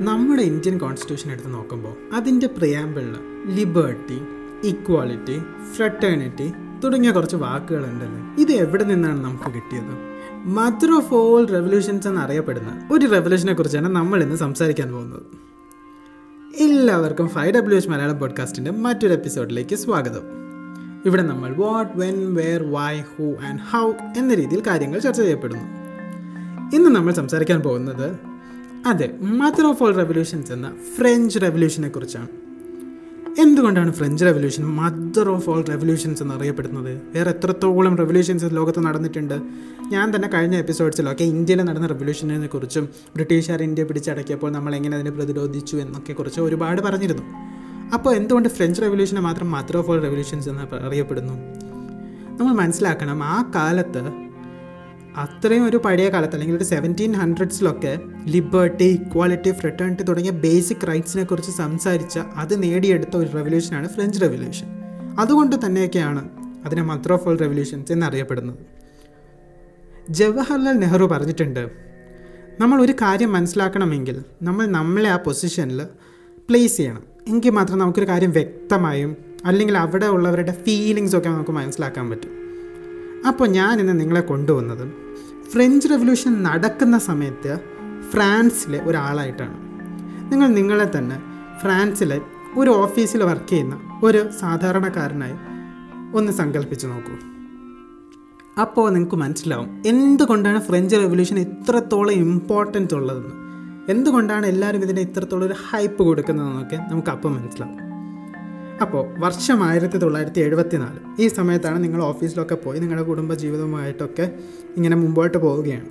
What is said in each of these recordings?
നമ്മുടെ Indian constitution എടുത്ത് നോക്കുമ്പോൾ അതിന്റെ പ്രിയാമ്പിളിൽ ലിബേർട്ടി ഇക്വാളിറ്റി ഫ്രട്ടേണിറ്റി തുടങ്ങിയ കുറച്ച് വാക്കുകളുണ്ടല്ലോ? ഇത് എവിടെ നിന്നാണ് നമുക്ക് കിട്ടിയത്? മദർ ഓഫ് ഓൾ റെവല്യൂഷൻസ് എന്നറിയപ്പെടുന്ന ഒരു റെവല്യൂഷനെ കുറിച്ചാണ് നമ്മൾ ഇന്ന് സംസാരിക്കാൻ പോകുന്നത്. എല്ലാവർക്കും ഫൈവ് ഡബ്ല്യു എച്ച് മലയാളം പോഡ്കാസ്റ്റിന്റെ മറ്റൊരു എപ്പിസോഡിലേക്ക് സ്വാഗതം. ഇവിടെ നമ്മൾ what when where why who and how എന്ന രീതിയിൽ കാര്യങ്ങൾ ചർച്ച ചെയ്യപ്പെടുന്നു. ഇന്ന് നമ്മൾ സംസാരിക്കാൻ പോകുന്നത് അതെ മദർ ഓഫ് ഓൾ റെവല്യൂഷൻസ് എന്ന ഫ്രഞ്ച് റെവല്യൂഷനെ കുറിച്ചാണ്. എന്തുകൊണ്ടാണ് French revolution mother of all revolutions എന്ന് അറിയപ്പെടുന്നത് വേറെ എത്രത്തോളം റെവല്യൂഷൻസ് ലോകത്ത് നടന്നിട്ടുണ്ട്? ഞാൻ തന്നെ കഴിഞ്ഞ എപ്പിസോഡ്സിലൊക്കെ ഇന്ത്യയിൽ നടന്ന റെവല്യൂഷനെ കുറിച്ചും ബ്രിട്ടീഷുകാർ ഇന്ത്യ പിടിച്ചടക്കിയപ്പോൾ നമ്മൾ എങ്ങനെ അതിനെ പ്രതിരോധിച്ചു എന്നൊക്കെ കുറിച്ച് ഒരുപാട് പറഞ്ഞിരുന്നു. അപ്പോൾ എന്തുകൊണ്ട് ഫ്രഞ്ച് റെവല്യൂഷനെ മാത്രം മദർ ഓഫ് ഓൾ റെവല്യൂഷൻസ് എന്ന് അറിയപ്പെടുന്നു? നമ്മൾ മനസ്സിലാക്കണം ആ കാലത്ത് അത്രയും ഒരു പഴയ കാലത്ത് അല്ലെങ്കിൽ ഒരു സെവന്റീൻ ഹൺഡ്രഡ്സിലൊക്കെ ലിബർട്ടി ഇക്വാലിറ്റി ഫ്രട്ടേണിറ്റി തുടങ്ങിയ ബേസിക് റൈറ്റ്സിനെ കുറിച്ച് സംസാരിച്ച അത് നേടിയെടുത്ത ഒരു റെവല്യൂഷനാണ് ഫ്രഞ്ച് റെവല്യൂഷൻ അതുകൊണ്ട് തന്നെയൊക്കെയാണ് അതിനെ മദർ ഓഫ് ഓൾ റെവല്യൂഷൻസ് എന്നറിയപ്പെടുന്നത്. ജവഹർലാൽ നെഹ്റു പറഞ്ഞിട്ടുണ്ട് നമ്മൾ ഒരു കാര്യം മനസ്സിലാക്കണമെങ്കിൽ നമ്മൾ നമ്മളെ ആ പൊസിഷനിൽ പ്ലേസ് ചെയ്യണം. എങ്കിൽ മാത്രം നമുക്കൊരു കാര്യം വ്യക്തമായും അല്ലെങ്കിൽ അവിടെ ഉള്ളവരുടെ ഫീലിങ്സൊക്കെ നമുക്ക് മനസ്സിലാക്കാൻ പറ്റും. അപ്പോൾ ഞാൻ ഇന്ന് നിങ്ങളെ കൊണ്ടുവന്നത് ഫ്രഞ്ച് റെവല്യൂഷൻ നടക്കുന്ന സമയത്ത് ഫ്രാൻസിലെ ഒരാളായിട്ടാണ്. നിങ്ങൾ നിങ്ങളെ തന്നെ ഫ്രാൻസിലെ ഒരു ഓഫീസിൽ വർക്ക് ചെയ്യുന്ന ഒരു സാധാരണക്കാരനായി ഒന്ന് സങ്കല്പിച്ച് നോക്കൂ. അപ്പോൾ നിങ്ങൾക്ക് മനസ്സിലാവും എന്തുകൊണ്ടാണ് ഫ്രഞ്ച് റെവല്യൂഷൻ ഇത്രത്തോളം ഇമ്പോർട്ടന്റ് ഉള്ളതെന്ന്. എന്തുകൊണ്ടാണ് എല്ലാവരും ഇതിനെ ഇത്രത്തോളം ഒരു ഹൈപ്പ് കൊടുക്കുന്നതെന്നൊക്കെ നമുക്ക് അപ്പം മനസ്സിലാവും. അപ്പോൾ വർഷം ആയിരത്തി തൊള്ളായിരത്തി എഴുപത്തി നാല് ഈ സമയത്താണ് നിങ്ങൾ ഓഫീസിലൊക്കെ പോയി നിങ്ങളുടെ കുടുംബ ജീവിതവുമായിട്ടൊക്കെ ഇങ്ങനെ മുമ്പോട്ട് പോവുകയാണ്.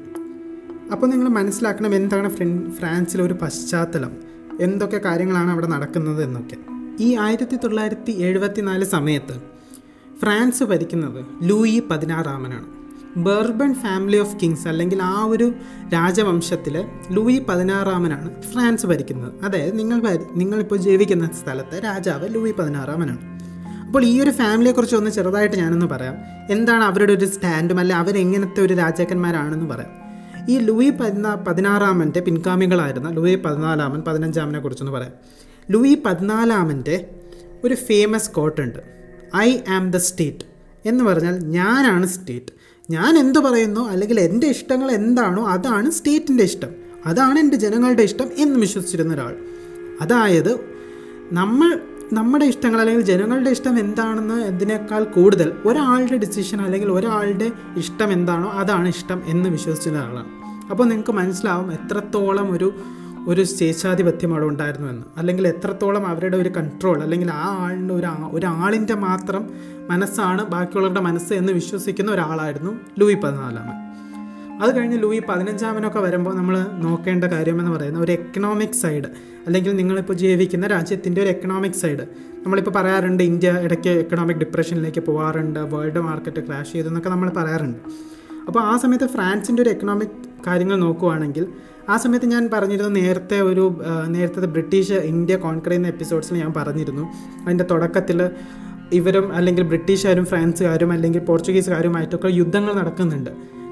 അപ്പോൾ നിങ്ങൾ മനസ്സിലാക്കണം എന്താണ് ഫ്രൻ ഫ്രാൻസിലെ ഒരു പശ്ചാത്തലം. എന്തൊക്കെ കാര്യങ്ങളാണ് അവിടെ നടക്കുന്നത് എന്നൊക്കെ. ഈ ആയിരത്തി തൊള്ളായിരത്തി എഴുപത്തി നാല് സമയത്ത് ഫ്രാൻസ് ഭരിക്കുന്നത് ലൂയി പതിനാറാമനാണ്. ബർബൺ ഫാമിലി ഓഫ് കിങ്സ് അല്ലെങ്കിൽ ആ ഒരു രാജവംശത്തിൽ ലൂയി പതിനാറാമനാണ് ഫ്രാൻസ് ഭരിക്കുന്നത്. അതായത് നിങ്ങൾ നിങ്ങളിപ്പോൾ ജീവിക്കുന്ന സ്ഥലത്തെ രാജാവ് ലൂയി പതിനാറാമനാണ്. അപ്പോൾ ഈ ഒരു ഫാമിലിയെക്കുറിച്ച് ഒന്ന് ചെറുതായിട്ട് ഞാനൊന്ന് പറയാം. എന്താണ് അവരുടെ ഒരു സ്റ്റാൻഡും അല്ലെ അവരെങ്ങനത്തെ ഒരു രാജാക്കന്മാരാണെന്ന് പറയാം. ഈ ലൂയി പതിനാ പതിനാറാമന്റെ പിൻഗാമികളായിരുന്ന ലൂയി പതിനാലാമൻ പതിനഞ്ചാമനെ കുറിച്ചൊന്ന് പറയാം. ലൂയി പതിനാലാമന്റെ ഒരു ഫേമസ് കോട്ടുണ്ട് ഐ ആം ദ സ്റ്റേറ്റ് എന്ന് പറഞ്ഞാൽ ഞാനാണ് സ്റ്റേറ്റ്. ഞാൻ എന്തു പറയുന്നു? അല്ലെങ്കിൽ എന്റെ ഇഷ്ടങ്ങൾ എന്താണോ അതാണ് സ്റ്റേറ്റിന്റെ ഇഷ്ടം. അതാണ് എന്റെ ജനങ്ങളുടെ ഇഷ്ടം എന്ന് വിശ്വസിച്ചിരുന്ന ഒരാൾ. അതായത് നമ്മൾ നമ്മുടെ ഇഷ്ടങ്ങൾ അല്ലെങ്കിൽ ജനങ്ങളുടെ ഇഷ്ടം എന്താണെന്ന് എന്തിനേക്കാൾ കൂടുതൽ ഒരാളുടെ ഡിസിഷൻ അല്ലെങ്കിൽ ഒരാളുടെ ഇഷ്ടം എന്താണോ അതാണ് ഇഷ്ടം എന്ന് വിശ്വസിച്ചിരുന്ന ഒരാളാണ്. അപ്പോൾ നിങ്ങൾക്ക് മനസ്സിലാവും എത്രത്തോളം ഒരു ഒരു സ്വേച്ഛാധിപത്യം അവിടെ ഉണ്ടായിരുന്നു എന്ന്. അല്ലെങ്കിൽ എത്രത്തോളം അവരുടെ ഒരു കൺട്രോൾ അല്ലെങ്കിൽ ആ ആളിന്റെ ഒരു ഒരാളിന്റെ മാത്രം മനസ്സാണ് ബാക്കിയുള്ളവരുടെ മനസ്സ് എന്ന് വിശ്വസിക്കുന്ന ഒരാളായിരുന്നു ലൂയി പതിനാലാമൻ അത് കഴിഞ്ഞ് ലൂയി പതിനഞ്ചാമനൊക്കെ വരുമ്പോൾ നമ്മൾ നോക്കേണ്ട കാര്യമെന്ന് പറയുന്നത് ഒരു എക്കണോമിക് സൈഡ് അല്ലെങ്കിൽ നിങ്ങളിപ്പോൾ ജീവിക്കുന്ന രാജ്യത്തിന്റെ ഒരു എക്കണോമിക് സൈഡ് നമ്മളിപ്പോൾ പറയാറുണ്ട് ഇന്ത്യ ഇടയ്ക്ക് എക്കണോമിക് ഡിപ്രഷനിലേക്ക് പോകാറുണ്ട് വേൾഡ് മാർക്കറ്റ് ക്രാഷ് ചെയ്തെന്നൊക്കെ നമ്മൾ പറയാറുണ്ട്. അപ്പോൾ ആ സമയത്ത് ഫ്രാൻസിന്റെ ഒരു എക്കണോമിക് കാര്യങ്ങൾ നോക്കുവാണെങ്കിൽ ആ സമയത്ത് ഞാൻ പറഞ്ഞിരുന്നു നേരത്തെ ഒരു നേരത്തെ ബ്രിട്ടീഷ് ഇന്ത്യ കോൺക്രീന്ന എപ്പിസോഡ്സിൽ ഞാൻ പറഞ്ഞിരുന്നു. അതിന്റെ തുടക്കത്തിൽ ഇവരും അല്ലെങ്കിൽ ബ്രിട്ടീഷുകാരും ഫ്രാൻസുകാരും അല്ലെങ്കിൽ പോർച്ചുഗീസുകാരുമായിട്ടൊക്കെ യുദ്ധങ്ങൾ നടക്കുന്നുണ്ട്.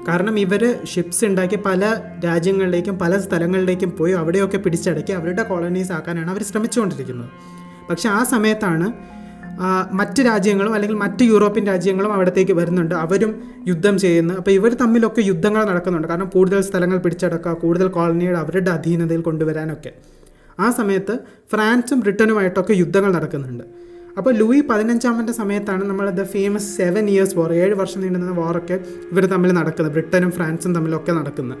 കാരണം ഇവർ ഷിപ്സ് ഉണ്ടാക്കി പല രാജ്യങ്ങളിലേക്കും പല സ്ഥലങ്ങളിലേക്കും പോയി അവിടെയൊക്കെ പിടിച്ചടക്കി അവരുടെ കോളനീസ് ആക്കാനാണ് അവർ ശ്രമിച്ചുകൊണ്ടിരിക്കുന്നത്. പക്ഷേ ആ സമയത്താണ് മറ്റ് രാജ്യങ്ങളും അല്ലെങ്കിൽ മറ്റ് യൂറോപ്യൻ രാജ്യങ്ങളും അവിടത്തേക്ക് വരുന്നുണ്ട്. അവരും യുദ്ധം ചെയ്യുന്നു. അപ്പോൾ ഇവർ തമ്മിലൊക്കെ യുദ്ധങ്ങൾ നടക്കുന്നുണ്ട്. കാരണം കൂടുതൽ സ്ഥലങ്ങൾ പിടിച്ചടക്കുക കൂടുതൽ കോളനികൾ അവരുടെ അധീനതയിൽ കൊണ്ടുവരാനൊക്കെ. ആ സമയത്ത് ഫ്രാൻസും ബ്രിട്ടനുമായിട്ടൊക്കെ യുദ്ധങ്ങൾ നടക്കുന്നുണ്ട്. അപ്പോൾ ലൂയി പതിനഞ്ചാമന്റെ സമയത്താണ് നമ്മൾ the famous seven years war ഏഴ് വർഷം നീണ്ടുന്ന വാറൊക്കെ ഇവർ തമ്മിൽ നടക്കുന്നത്. ബ്രിട്ടനും ഫ്രാൻസും തമ്മിലൊക്കെ നടക്കുന്നത്.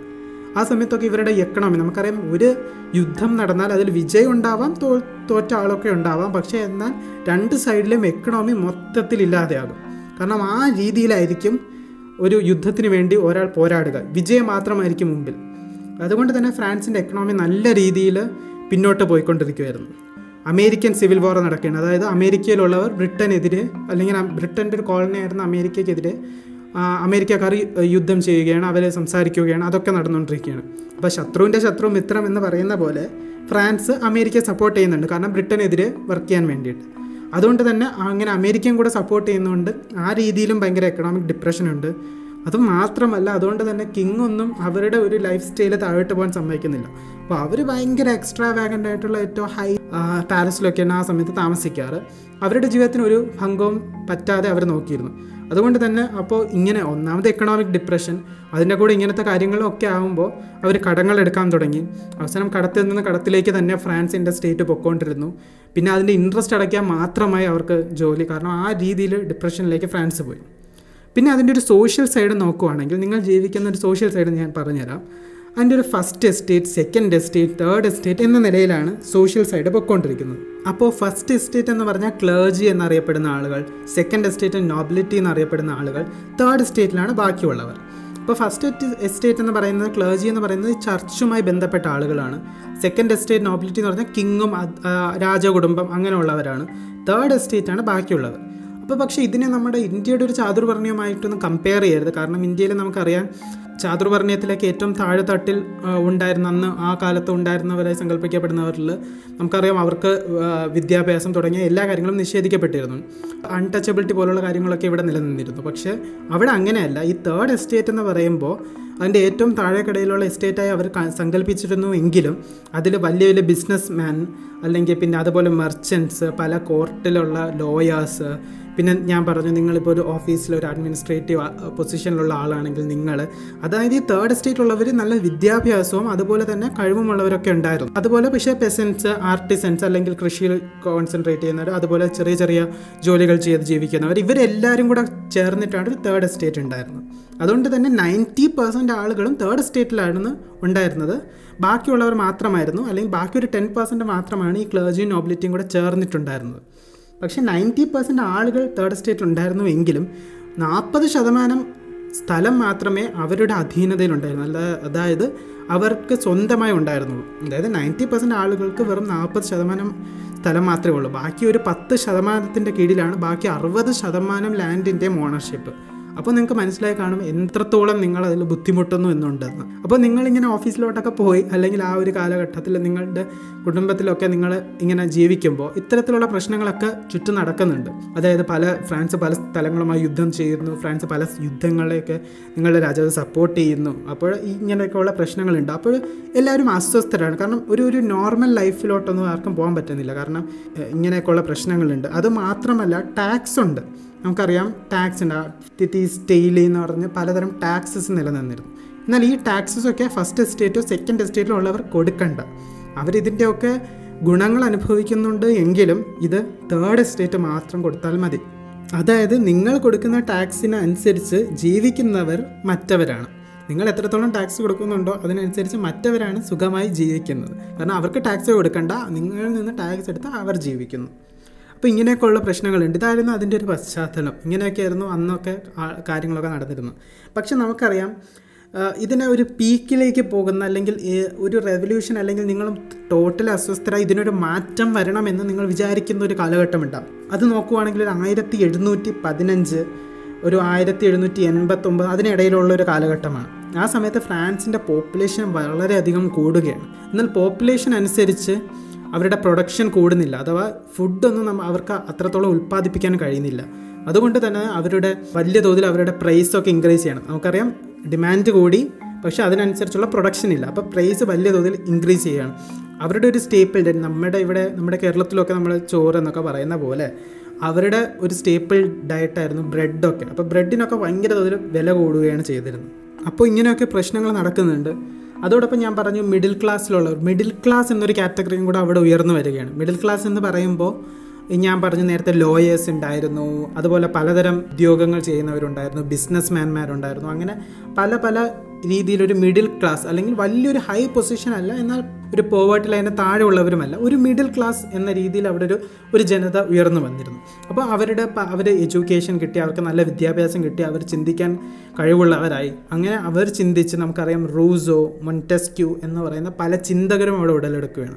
ആ സമയത്തൊക്കെ ഇവരുടെ എക്കണോമി നമുക്കറിയാം ഒരു യുദ്ധം നടന്നാൽ അതിൽ വിജയം ഉണ്ടാവാം തോ തോറ്റ ആളൊക്കെ ഉണ്ടാവാം. പക്ഷേ എന്നാൽ രണ്ട് സൈഡിലും എക്കണോമി മൊത്തത്തിൽ ഇല്ലാതെയാകും കാരണം ആ രീതിയിലായിരിക്കും ഒരു യുദ്ധത്തിന് വേണ്ടി ഒരാൾ പോരാടുക. വിജയം മാത്രമായിരിക്കും മുമ്പിൽ. അതുകൊണ്ട് തന്നെ ഫ്രാൻസിന്റെ എക്കണോമി നല്ല രീതിയിൽ പിന്നോട്ട് പോയിക്കൊണ്ടിരിക്കുമായിരുന്നു അമേരിക്കൻ സിവിൽ വാർ നടക്കുകയാണ്. അതായത് അമേരിക്കയിലുള്ളവർ ബ്രിട്ടനെതിരെ അല്ലെങ്കിൽ ബ്രിട്ടന്റെ ഒരു കോളനി ആയിരുന്ന അമേരിക്കയ്ക്കെതിരെ അമേരിക്കക്കാർ യുദ്ധം ചെയ്യുകയാണ് അവരെ സംസാരിക്കുകയാണ് അതൊക്കെ നടന്നുകൊണ്ടിരിക്കുകയാണ്. അപ്പോൾ ശത്രുവിന്റെ ശത്രു മിത്രം എന്ന് പറയുന്ന പോലെ ഫ്രാൻസ് അമേരിക്കയെ സപ്പോർട്ട് ചെയ്യുന്നുണ്ട്. കാരണം ബ്രിട്ടനെതിരെ വർക്ക് ചെയ്യാൻ വേണ്ടിയിട്ട്. അതുകൊണ്ട് തന്നെ അങ്ങനെ അമേരിക്കയും കൂടെ സപ്പോർട്ട് ചെയ്യുന്നതുകൊണ്ട് ആ രീതിയിലും ഭയങ്കര എക്കണോമിക് ഡിപ്രഷൻ ഉണ്ട് അത് മാത്രമല്ല അതുകൊണ്ട് തന്നെ കിങ് ഒന്നും അവരുടെ ഒരു ലൈഫ് സ്റ്റൈൽ താഴോട്ട് പോകാൻ സമ്മതിക്കുന്നില്ല. അപ്പോൾ അവർ ഭയങ്കര എക്സ്ട്രാ വാഗന്റ് ആയിട്ടുള്ള ഏറ്റവും ഹൈ പാലസിലൊക്കെയാണ് ആ സമയത്ത് താമസിക്കാറ്. അവരുടെ ജീവിതത്തിന് ഒരു ഭംഗവും പറ്റാതെ അവർ നോക്കിയിരുന്നു. അതുകൊണ്ട് തന്നെ അപ്പോൾ ഇങ്ങനെ ഒന്നാമത് എക്കണോമിക് ഡിപ്രഷൻ അതിന്റെ കൂടെ ഇങ്ങനത്തെ കാര്യങ്ങളൊക്കെ ആകുമ്പോൾ അവർ കടങ്ങൾ എടുക്കാൻ തുടങ്ങി. അവസാനം കടത്തിൽ നിന്ന് കടത്തിലേക്ക് തന്നെ ഫ്രാൻസിന്റെ സ്റ്റേറ്റ് പൊക്കോണ്ടിരുന്നു പിന്നെ അതിന്റെ ഇൻട്രസ്റ്റ് അടയ്ക്കാൻ മാത്രമായി അവർക്ക് ജോലി. കാരണം ആ രീതിയിൽ ഡിപ്രഷനിലേക്ക് ഫ്രാൻസ് പോയി. പിന്നെ അതിന്റെ ഒരു സോഷ്യൽ സൈഡ് നോക്കുവാണെങ്കിൽ നിങ്ങൾ ജീവിക്കുന്ന ഒരു സോഷ്യൽ സൈഡ് ഞാൻ പറഞ്ഞുതരാം. അതിന്റെ ഒരു first estate second estate third estate എന്ന നിലയിലാണ് സോഷ്യൽ സൈഡ് പൊയ്ക്കൊണ്ടിരിക്കുന്നത് അപ്പോൾ ഫസ്റ്റ് എസ്റ്റേറ്റ് എന്ന് പറഞ്ഞാൽ ക്ലേർജി എന്നറിയപ്പെടുന്ന ആളുകൾ സെക്കൻഡ് എസ്റ്റേറ്റ് നോബിലിറ്റി എന്നറിയപ്പെടുന്ന ആളുകൾ തേർഡ് എസ്റ്റേറ്റിലാണ് ബാക്കിയുള്ളവർ. ഇപ്പോൾ ഫസ്റ്റ് എസ്റ്റേറ്റ് എന്ന് പറയുന്നത് ക്ലേർജി എന്ന് പറയുന്നത് ചർച്ചുമായി ബന്ധപ്പെട്ട ആളുകളാണ്. സെക്കൻഡ് എസ്റ്റേറ്റ് നോബിലിറ്റി എന്ന് പറഞ്ഞാൽ കിങ്ങും രാജകുടുംബം അങ്ങനെയുള്ളവരാണ്. തേർഡ് എസ്റ്റേറ്റാണ് ആണ് ബാക്കിയുള്ളവർ. അപ്പോൾ പക്ഷേ ഇതിനെ നമ്മുടെ ഇന്ത്യയുടെ ഒരു ചാതുർവർണയമായിട്ടൊന്നും കമ്പയർ ചെയ്യരുത്. കാരണം ഇന്ത്യയിൽ നമുക്കറിയാം ചാതുർവർണയത്തിലേക്ക് ഏറ്റവും താഴെത്തട്ടിൽ ഉണ്ടായിരുന്ന അന്ന് ആ കാലത്ത് ഉണ്ടായിരുന്നവരായി സങ്കല്പിക്കപ്പെടുന്നവരിൽ നമുക്കറിയാം അവർക്ക് വിദ്യാഭ്യാസം തുടങ്ങിയ എല്ലാ കാര്യങ്ങളും നിഷേധിക്കപ്പെട്ടിരുന്നു. അൺടച്ചബിലിറ്റി പോലുള്ള കാര്യങ്ങളൊക്കെ ഇവിടെ നിലനിന്നിരുന്നു. പക്ഷേ അവിടെ അങ്ങനെയല്ല. ഈ തേർഡ് എസ്റ്റേറ്റ് എന്ന് പറയുമ്പോൾ അതിന്റെ ഏറ്റവും താഴെക്കിടയിലുള്ള എസ്റ്റേറ്റായി അവർ സങ്കല്പിച്ചിരുന്നു എങ്കിലും അതിൽ വലിയ വലിയ ബിസിനസ് മാൻ അല്ലെങ്കിൽ പിന്നെ അതുപോലെ മെർച്ചൻസ് പല കോർട്ടിലുള്ള ലോയേഴ്സ് പിന്നെ ഞാൻ പറഞ്ഞു നിങ്ങളിപ്പോൾ ഒരു ഓഫീസിൽ ഒരു അഡ്മിനിസ്ട്രേറ്റീവ് പൊസിഷനിലുള്ള ആളാണെങ്കിൽ നിങ്ങൾ അതായത് ഈ തേർഡ് സ്റ്റേറ്റിലുള്ളവർ നല്ല വിദ്യാഭ്യാസവും അതുപോലെ തന്നെ കഴിവുമുള്ളവരൊക്കെ ഉണ്ടായിരുന്നു. അതുപോലെ പക്ഷേ പെസൻസ് ആർട്ടിസൻസ് അല്ലെങ്കിൽ കൃഷിയിൽ കോൺസെൻട്രേറ്റ് ചെയ്യുന്നവർ അതുപോലെ ചെറിയ ചെറിയ ജോലികൾ ചെയ്ത് ജീവിക്കുന്നവർ ഇവരെല്ലാവരും കൂടെ ചേർന്നിട്ടാണ് ഒരു തേർഡ് എസ്റ്റേറ്റ് ഉണ്ടായിരുന്നത്. അതുകൊണ്ട് തന്നെ നയന്റി പെർസെന്റ് ആളുകളും തേർഡ് സ്റ്റേറ്റിലായിരുന്നു ഉണ്ടായിരുന്നത്. ബാക്കിയുള്ളവർ മാത്രമായിരുന്നു. അല്ലെങ്കിൽ ബാക്കി ഒരു ടെൻ പെർസെന്റ് മാത്രമാണ് ഈ ക്ലേർജിയും നോബിലിറ്റിയും കൂടെ ചേർന്നിട്ടുണ്ടായിരുന്നത്. പക്ഷേ നയന്റി പെർസെന്റ് ആളുകൾ തേർഡ് സ്റ്റേറ്റ് ഉണ്ടായിരുന്നു എങ്കിലും നാൽപ്പത് ശതമാനം സ്ഥലം മാത്രമേ അവരുടെ അധീനതയിലുണ്ടായിരുന്നു. അതായത് അവർക്ക് സ്വന്തമായി ഉണ്ടായിരുന്നുള്ളൂ. അതായത് നയന്റി പെർസെന്റ് ആളുകൾക്ക് വെറും നാൽപ്പത് ശതമാനം സ്ഥലം മാത്രമേ ഉള്ളൂ. ബാക്കി ഒരു പത്ത് ശതമാനത്തിന്റെ കീഴിലാണ് ബാക്കി അറുപത് ശതമാനം ലാൻഡിന്റെയും ഓണർഷിപ്പ് അപ്പോൾ നിങ്ങൾക്ക് മനസ്സിലായി കാണും എത്രത്തോളം നിങ്ങൾ അതിൽ ബുദ്ധിമുട്ടുന്നു എന്നുണ്ടെന്ന്. അപ്പോൾ നിങ്ങളിങ്ങനെ ഓഫീസിലോട്ടൊക്കെ പോയി അല്ലെങ്കിൽ ആ ഒരു കാലഘട്ടത്തിൽ നിങ്ങളുടെ കുടുംബത്തിലൊക്കെ നിങ്ങൾ ഇങ്ങനെ ജീവിക്കുമ്പോൾ ഇത്തരത്തിലുള്ള പ്രശ്നങ്ങളൊക്കെ ചുറ്റും നടക്കുന്നുണ്ട്. അതായത് പല ഫ്രാൻസ് പല സ്ഥലങ്ങളുമായി യുദ്ധം ചെയ്യുന്നു ഫ്രാൻസ് പല യുദ്ധങ്ങളെയൊക്കെ നിങ്ങളുടെ രാജാവ് സപ്പോർട്ട് ചെയ്യുന്നു. അപ്പോൾ ഇങ്ങനെയൊക്കെയുള്ള പ്രശ്നങ്ങളുണ്ട്. അപ്പോൾ എല്ലാവരും അസ്വസ്ഥരാണ്. കാരണം ഒരു ഒരു നോർമൽ ലൈഫിലോട്ടൊന്നും ആർക്കും പോകാൻ പറ്റുന്നില്ല. കാരണം ഇങ്ങനെയൊക്കെയുള്ള പ്രശ്നങ്ങളുണ്ട്. അത് മാത്രമല്ല ടാക്സ് ഉണ്ട്. നമുക്കറിയാം ടാക്സ് ഉണ്ട് ടിറ്റീസ് ടെയിലി എന്ന് പറഞ്ഞ് പലതരം ടാക്സസ് നിലനിന്നിരുന്നു. എന്നാൽ ഈ ടാക്സസൊക്കെ ഫസ്റ്റ് എസ്റ്റേറ്റോ സെക്കൻഡ് എസ്റ്റേറ്റോ ഉള്ളവർ കൊടുക്കണ്ട. അവരിതിന്റെയൊക്കെ ഗുണങ്ങൾ അനുഭവിക്കുന്നുണ്ട് എങ്കിലും ഇത് തേർഡ് എസ്റ്റേറ്റ് മാത്രം കൊടുത്താൽ മതി. അതായത് നിങ്ങൾ കൊടുക്കുന്ന ടാക്സിനനുസരിച്ച് ജീവിക്കുന്നവർ മറ്റവരാണ്. നിങ്ങൾ എത്രത്തോളം ടാക്സ് കൊടുക്കുന്നുണ്ടോ അതിനനുസരിച്ച് മറ്റവരാണ് സുഖമായി ജീവിക്കുന്നത്. കാരണം അവർക്ക് ടാക്സ് കൊടുക്കണ്ട നിങ്ങളിൽ നിന്ന് ടാക്സ് എടുത്ത് അവർ ജീവിക്കുന്നു. അപ്പോൾ ഇങ്ങനെയൊക്കെയുള്ള പ്രശ്നങ്ങളുണ്ട്. ഇതായിരുന്നു അതിന്റെ ഒരു പശ്ചാത്തലം. ഇങ്ങനെയൊക്കെയായിരുന്നു അന്നൊക്കെ കാര്യങ്ങളൊക്കെ നടന്നിരുന്നത്. പക്ഷെ നമുക്കറിയാം ഇതിനെ ഒരു പീക്കിലേക്ക് പോകുന്ന അല്ലെങ്കിൽ ഒരു റെവല്യൂഷൻ അല്ലെങ്കിൽ നിങ്ങൾ ടോട്ടൽ അസ്വസ്ഥരായി ഇതിനൊരു മാറ്റം വരണമെന്ന് നിങ്ങൾ വിചാരിക്കുന്ന ഒരു കാലഘട്ടം ഉണ്ടാകും അത് നോക്കുവാണെങ്കിൽ ഒരു ആയിരത്തി എഴുന്നൂറ്റി പതിനഞ്ച് ഒരു ആയിരത്തി എഴുന്നൂറ്റി എൺപത്തൊമ്പത് അതിനിടയിലുള്ള ഒരു കാലഘട്ടമാണ്. ആ സമയത്ത് ഫ്രാൻസിന്റെ പോപ്പുലേഷൻ വളരെയധികം കൂടുകയാണ്. എന്നാൽ പോപ്പുലേഷൻ അനുസരിച്ച് അവരുടെ പ്രൊഡക്ഷൻ കൂടുന്നില്ല. അഥവാ ഫുഡൊന്നും നമ്മ അവർക്ക് അത്രത്തോളം ഉൽപ്പാദിപ്പിക്കാൻ കഴിയുന്നില്ല. അതുകൊണ്ട് തന്നെ അവരുടെ വലിയ തോതിൽ അവരുടെ പ്രൈസൊക്കെ ഇൻക്രീസ് ചെയ്യണം. നമുക്കറിയാം ഡിമാൻഡ് കൂടി പക്ഷേ അതിനനുസരിച്ചുള്ള പ്രൊഡക്ഷൻ ഇല്ല. അപ്പോൾ പ്രൈസ് വലിയ തോതിൽ ഇൻക്രീസ് ചെയ്യണം. അവരുടെ ഒരു സ്റ്റേപ്പിൾ നമ്മുടെ ഇവിടെ നമ്മുടെ കേരളത്തിലൊക്കെ നമ്മൾ ചോറ് എന്നൊക്കെ പറയുന്ന പോലെ അവരുടെ ഒരു സ്റ്റേപ്പിൾ ഡയറ്റായിരുന്നു ബ്രെഡൊക്കെ അപ്പോൾ ബ്രെഡിനൊക്കെ ഭയങ്കര തോതിൽ വില കൂടുകയാണ് ചെയ്തിരുന്നത്. അപ്പോൾ ഇങ്ങനെയൊക്കെ പ്രശ്നങ്ങൾ നടക്കുന്നുണ്ട്. അതോടൊപ്പം ഞാൻ പറഞ്ഞു മിഡിൽ ക്ലാസ്സിലുള്ളവർ മിഡിൽ ക്ലാസ് എന്നൊരു കാറ്റഗറിയും കൂടെ അവിടെ ഉയർന്നു വരികയാണ്. മിഡിൽ ക്ലാസ് എന്ന് പറയുമ്പോൾ ഞാൻ പറഞ്ഞു നേരത്തെ ലോയേഴ്സ് ഉണ്ടായിരുന്നു. അതുപോലെ പലതരം ഉദ്യോഗങ്ങൾ ചെയ്യുന്നവരുണ്ടായിരുന്നു. ബിസിനസ് മാൻമാരുണ്ടായിരുന്നു അങ്ങനെ പല പല രീതിയിലൊരു മിഡിൽ ക്ലാസ് അല്ലെങ്കിൽ വലിയൊരു ഹൈ പൊസിഷൻ അല്ല. എന്നാൽ ഒരു പോവേർട്ടി ലൈന് താഴെ ഉള്ളവരുമല്ല ഒരു മിഡിൽ ക്ലാസ് എന്ന രീതിയിൽ അവിടെ ഒരു ഒരു ജനത ഉയർന്നു വന്നിരുന്നു. അപ്പോൾ അവരുടെ അവർ എഡ്യൂക്കേഷൻ കിട്ടി അവർക്ക് നല്ല വിദ്യാഭ്യാസം കിട്ടി അവർ ചിന്തിക്കാൻ കഴിവുള്ളവരായി. അങ്ങനെ അവർ ചിന്തിച്ച് നമുക്കറിയാം റൂസോ മൊന്റെസ്ക്യൂ എന്ന് പറയുന്ന പല ചിന്തകരും അവിടെ ഉടലെടുക്കുകയാണ്.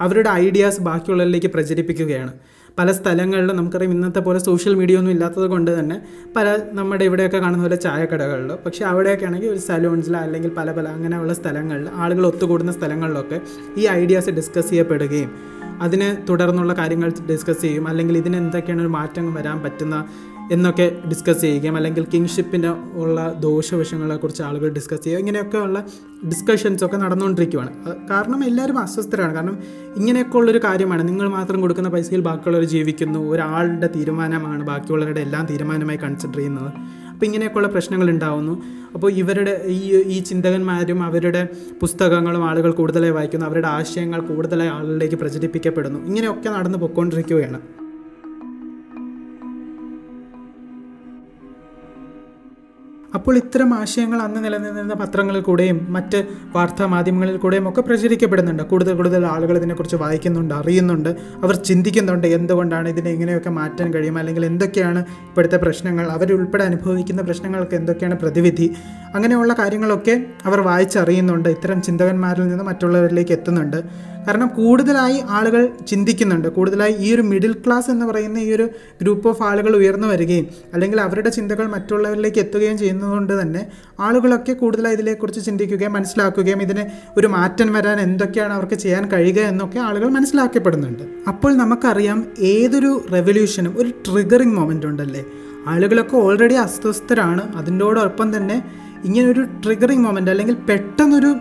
അവരുടെ ഐഡിയാസ് ബാക്കിയുള്ളവരിലേക്ക് പ്രചരിപ്പിക്കുകയാണ്. പല സ്ഥലങ്ങളിലും നമുക്കറിയാം ഇന്നത്തെ പോലെ സോഷ്യൽ മീഡിയ ഒന്നും ഇല്ലാത്തത് കൊണ്ട് തന്നെ പല നമ്മുടെ ഇവിടെയൊക്കെ കാണുന്ന പോലെ ചായക്കടകളിലും പക്ഷേ അവിടെയൊക്കെ ആണെങ്കിൽ ഒരു സലൂൺസിൽ അല്ലെങ്കിൽ പല പല അങ്ങനെയുള്ള സ്ഥലങ്ങളിൽ ആളുകൾ ഒത്തുകൂടുന്ന സ്ഥലങ്ങളിലൊക്കെ ഈ ഐഡിയാസ് ഡിസ്കസ് ചെയ്യപ്പെടുകയും അതിന് തുടർന്നുള്ള കാര്യങ്ങൾ ഡിസ്കസ് ചെയ്യും. അല്ലെങ്കിൽ ഇതിന് എന്തൊക്കെയാണ് ഒരു മാറ്റം വരാൻ പറ്റുന്ന എന്നൊക്കെ ഡിസ്കസ് ചെയ്യുകയും അല്ലെങ്കിൽ കിങ്ഷിപ്പിന് ഉള്ള ദോഷവശങ്ങളെക്കുറിച്ച് ആളുകൾ ഡിസ്കസ് ചെയ്യുക ഇങ്ങനെയൊക്കെയുള്ള ഡിസ്കഷൻസ് ഒക്കെ നടന്നുകൊണ്ടിരിക്കുകയാണ് കാരണം എല്ലാവരും അസ്വസ്ഥരാണ്. കാരണം ഇങ്ങനെയൊക്കെ ഉള്ളൊരു കാര്യമാണ്. നിങ്ങൾ മാത്രം കൊടുക്കുന്ന പൈസയിൽ ബാക്കിയുള്ളവർ ജീവിക്കുന്നു. ഒരാളുടെ തീരുമാനമാണ് ബാക്കിയുള്ളവരുടെ എല്ലാം തീരുമാനമായി കൺസിഡർ ചെയ്യുന്നത്. അപ്പോൾ ഇങ്ങനെയൊക്കെയുള്ള പ്രശ്നങ്ങൾ ഉണ്ടാവുന്നു. അപ്പോൾ ഇവരുടെ ഈ ഈ ചിന്തകന്മാരും അവരുടെ പുസ്തകങ്ങളും ആളുകൾ കൂടുതലായി വായിക്കുന്നു. അവരുടെ ആശയങ്ങൾ കൂടുതലായി ആളുകളിലേക്ക് പ്രചരിപ്പിക്കപ്പെടുന്നു. ഇങ്ങനെയൊക്കെ നടന്നു പൊയ്ക്കൊണ്ടിരിക്കുകയാണ്. അപ്പോൾ ഇത്തരം ആശയങ്ങൾ അന്ന് നിലനിന്നിരുന്ന പത്രങ്ങളിൽ കൂടെയും മറ്റ് വാർത്താ മാധ്യമങ്ങളിൽ കൂടെയും ഒക്കെ പ്രചരിക്കപ്പെടുന്നുണ്ട്. കൂടുതൽ കൂടുതൽ ആളുകൾ ഇതിനെക്കുറിച്ച് വായിക്കുന്നുണ്ട് അറിയുന്നുണ്ട് അവർ ചിന്തിക്കുന്നുണ്ട് എന്തുകൊണ്ടാണ് ഇതിനെ ഇങ്ങനെയൊക്കെ മാറ്റാൻ കഴിയും അല്ലെങ്കിൽ എന്തൊക്കെയാണ് ഇപ്പോഴത്തെ പ്രശ്നങ്ങൾ അവരുൾപ്പെടെ അനുഭവിക്കുന്ന പ്രശ്നങ്ങൾക്ക് എന്തൊക്കെയാണ് പ്രതിവിധി? അങ്ങനെയുള്ള കാര്യങ്ങളൊക്കെ അവർ വായിച്ചറിയുന്നുണ്ട് ഇത്തരം ചിന്തകന്മാരിൽ നിന്ന് മറ്റുള്ളവരിലേക്ക് എത്തുന്നുണ്ട്. കാരണം കൂടുതലായി ആളുകൾ ചിന്തിക്കുന്നുണ്ട്. കൂടുതലായി ഈ ഒരു മിഡിൽ ക്ലാസ് എന്ന് പറയുന്ന ഈ ഒരു ഗ്രൂപ്പ് ഓഫ് ആളുകൾ ഉയർന്നു വരികയും അല്ലെങ്കിൽ അവരുടെ ചിന്തകൾ മറ്റുള്ളവരിലേക്ക് എത്തുകയും ചെയ്യുന്നതുകൊണ്ട് തന്നെ ആളുകളൊക്കെ കൂടുതലായി ഇതിനെക്കുറിച്ച് ചിന്തിക്കുകയും മനസ്സിലാക്കുകയും ഇതിന് ഒരു മാറ്റം വരാൻ എന്തൊക്കെയാണ് അവർക്ക് ചെയ്യാൻ കഴിയുക എന്നൊക്കെ ആളുകൾ മനസ്സിലാക്കപ്പെടുന്നുണ്ട്. അപ്പോൾ നമുക്കറിയാം ഏതൊരു റെവല്യൂഷനും ഒരു ട്രിഗറിങ് മൊമെന്റ് ഉണ്ടല്ലേ? ആളുകളൊക്കെ ഓൾറെഡി അസ്വസ്ഥരാണ്. അതിന്റോടൊപ്പം തന്നെ ഇങ്ങനൊരു ട്രിഗറിങ് മൊമെന്റ് അല്ലെങ്കിൽ പെട്ടെന്നൊരു